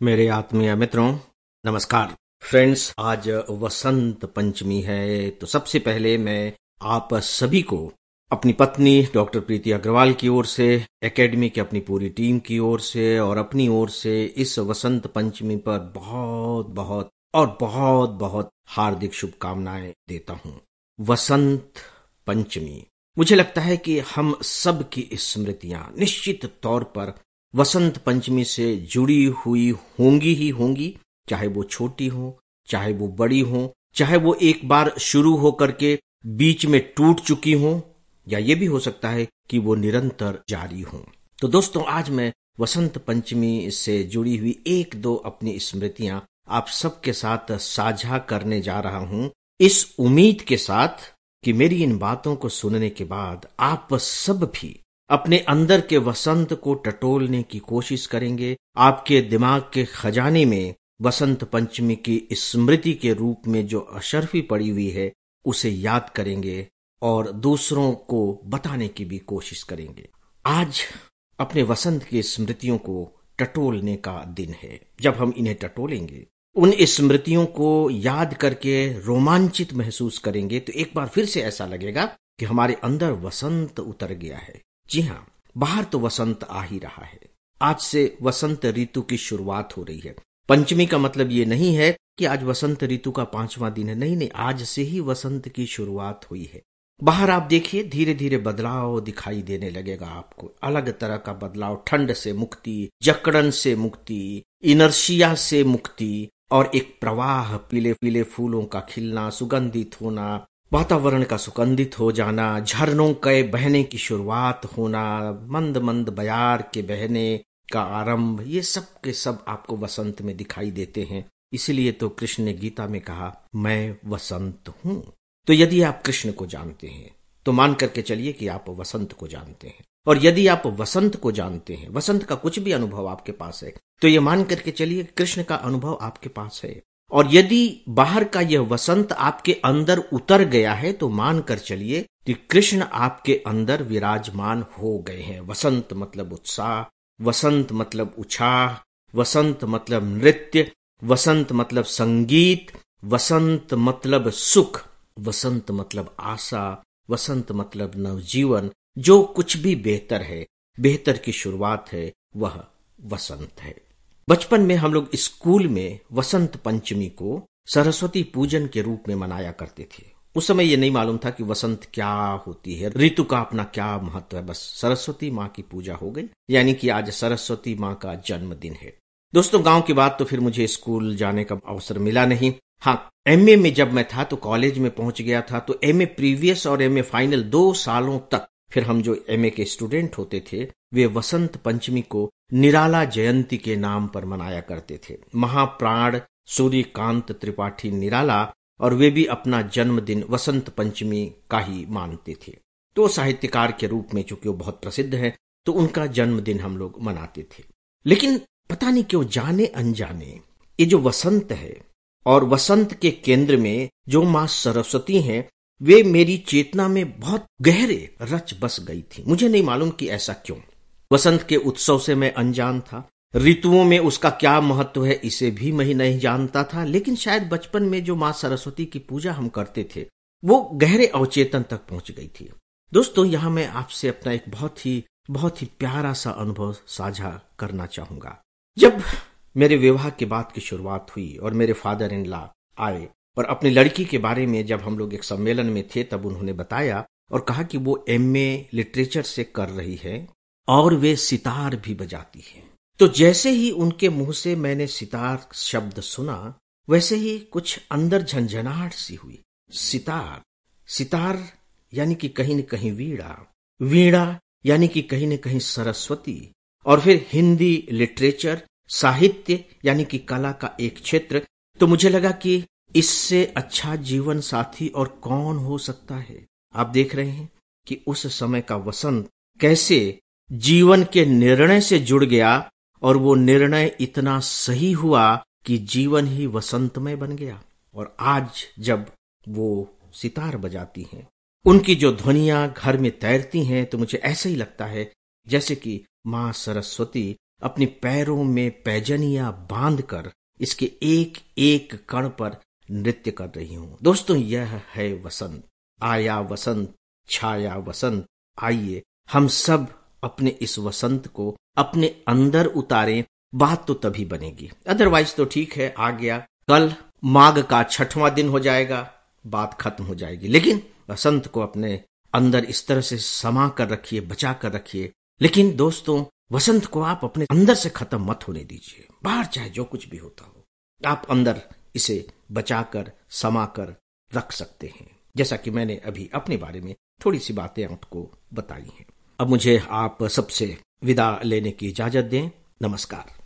मेरे आत्मीय मित्रों, नमस्कार। फ्रेंड्स, आज वसंत पंचमी है तो सबसे पहले मैं आप सभी को अपनी पत्नी डॉक्टर प्रीति अग्रवाल की ओर से, एकेडमी की अपनी पूरी टीम की ओर से और अपनी ओर से इस वसंत पंचमी पर बहुत बहुत और बहुत बहुत हार्दिक शुभकामनाएँ देता हूँ। वसंत पंचमी। मुझे लगता है कि हम सब की स्मृतियाँ निश्चित तौर पर वसंत पंचमी से जुड़ी हुई होंगी ही होंगी, चाहे वो छोटी हो, चाहे वो बड़ी हो, चाहे वो एक बार शुरू होकर के बीच में टूट चुकी हो, या ये भी हो सकता है कि वो निरंतर जारी हो। तो दोस्तों, आज मैं वसंत पंचमी से जुड़ी हुई एक दो अपनी स्मृतियाँ आप सबके साथ साझा करने जा रहा हूँ। इस उम्मीद के साथ कि मेरी इन बातों को सुनने के बाद आप सब भी अपने अंदर के वसंत को टटोलने की कोशिश करेंगे। आपके दिमाग के खजाने में वसंत पंचमी की स्मृति के रूप में जो अशर्फी पड़ी हुई है, उसे याद करेंगे और दूसरों को बताने की भी कोशिश करेंगे। आज अपने वसंत की स्मृतियों को टटोलने का दिन है। जब हम इन्हें टटोलेंगे, उन स्मृतियों को याद करके रोमांचित महसूस करेंगे तो एक बार फिर से ऐसा लगेगा कि हमारे अंदर वसंत उतर गया है। जी हाँ बाहर तो वसंत आ ही रहा है। आज से वसंत ऋतु की शुरुआत हो रही है। पंचमी का मतलब ये नहीं है कि आज वसंत ऋतु का पांचवा दिन है। नहीं नहीं, आज से ही वसंत की शुरुआत हुई है। बाहर आप देखिए धीरे धीरे बदलाव दिखाई देने लगेगा आपको। अलग तरह का बदलाव, ठंड से मुक्ति, जकड़न से मुक्ति, इनर्शिया से मुक्ति और एक प्रवाह पीले पीले फूलों का खिलना, सुगंधित होना वातावरण का सुगंधित हो जाना, झरनों के बहने की शुरुआत होना, मंद मंद बयार के बहने का आरंभ, ये सब के सब आपको वसंत में दिखाई देते हैं। इसलिए तो कृष्ण ने गीता में कहा, मैं वसंत हूँ। तो यदि आप कृष्ण को जानते हैं तो मान करके चलिए कि आप वसंत को जानते हैं। और यदि आप वसंत को जानते हैं, वसंत का कुछ भी अनुभव आपके पास है तो ये मान करके चलिए, कृष्ण का अनुभव आपके पास है। और यदि बाहर का यह वसंत आपके अंदर उतर गया है तो मान कर चलिए कि कृष्ण आपके अंदर विराजमान हो गए हैं। वसंत मतलब उत्साह, वसंत मतलब उछाह, वसंत मतलब नृत्य, वसंत मतलब संगीत, वसंत मतलब सुख, वसंत मतलब आशा, वसंत मतलब नवजीवन, जो कुछ भी बेहतर है, बेहतर की शुरुआत है, वह वसंत है। बचपन में हम लोग स्कूल में वसंत पंचमी को सरस्वती पूजन के रूप में मनाया करते थे। उस समय ये नहीं मालूम था कि वसंत क्या होती है, ऋतु का अपना क्या महत्व है, बस सरस्वती माँ की पूजा हो गई। यानी कि आज सरस्वती माँ का जन्मदिन है। दोस्तों, गाँव की बात तो फिर मुझे स्कूल जाने का अवसर मिला नहीं। हाँ एमए में जब मैं था तो कॉलेज में पहुँच गया था तो एमए प्रीवियस और एमए फाइनल दो सालों तक फिर हम जो एमए के स्टूडेंट होते थे वे वसंत पंचमी को निराला जयंती के नाम पर मनाया करते थे। महाप्राण, सूर्यकांत त्रिपाठी निराला और वे भी अपना जन्मदिन वसंत पंचमी का ही मानते थे। तो साहित्यकार के रूप में चूँकि वो बहुत प्रसिद्ध है तो उनका जन्मदिन हम लोग मनाते थे। लेकिन पता नहीं क्यों जाने अनजाने, ये जो वसंत है और वसंत के केंद्र में जो माँ सरस्वती हैं, वे मेरी चेतना में बहुत गहरे रच बस गई थी। मुझे नहीं मालूम कि ऐसा क्यों। वसंत के उत्सव से मैं अनजान था। ऋतुओं में उसका क्या महत्व है, इसे भी मैं नहीं जानता था, लेकिन शायद बचपन में जो माँ सरस्वती की पूजा हम करते थे, वो गहरे अवचेतन तक पहुँच गई थी। दोस्तों, यहाँ मैं आपसे अपना एक बहुत ही बहुत ही प्यारा सा अनुभव साझा करना चाहूँगा। जब मेरे विवाह के बाद की शुरुआत हुई और मेरे फादर इन लॉ आए और अपनी लड़की के बारे में जब हम लोग एक सम्मेलन में थे, तब उन्होंने बताया और कहा कि वो एमए लिटरेचर से कर रही है। और वे सितार भी बजाती है। तो जैसे ही उनके मुँह से मैंने सितार शब्द सुना, वैसे ही कुछ अंदर झंझनाहट सी हुई। सितार सितार यानी कि कहीं न कहीं वीणा वीणा यानी कि कहीं न कहीं सरस्वती, और फिर हिंदी लिटरेचर, साहित्य यानी कि कला का एक क्षेत्र तो मुझे लगा कि इससे अच्छा जीवन साथी और कौन हो सकता है? आप देख रहे हैं कि उस समय का वसंत कैसे जीवन के निर्णय से जुड़ गया और वो निर्णय इतना सही हुआ कि जीवन ही वसंतमय बन गया। और आज जब वो सितार बजाती हैं, उनकी जो ध्वनिया घर में तैरती हैं तो मुझे ऐसा ही लगता है जैसे कि माँ सरस्वती अपने पैरों में पैजनिया बांधकर इसके एक एक कण पर नृत्य कर रही हूँ। दोस्तों, यह है वसंत। आया वसंत, छाया वसंत। आइए, हम सब अपने इस वसंत को अपने अंदर उतारें, बात तो तभी बनेगी। अदरवाइज़ तो ठीक है, आ गया। कल माघ का छठवां दिन हो जाएगा, बात खत्म हो जाएगी। लेकिन वसंत को अपने अंदर इस तरह से समा कर रखिए, बचा कर रखिए। लेकिन दोस्तों, वसंत को आप अपने अंदर से खत्म मत होने दीजिए। बाहर चाहे जो कुछ भी होता हो, आप अंदर इसे बचाकर समाकर रख सकते हैं। जैसा कि मैंने अभी अपने बारे में थोड़ी सी बातें आपको बताई हैं। अब मुझे आप सबसे विदा लेने की इजाज़त दें। नमस्कार।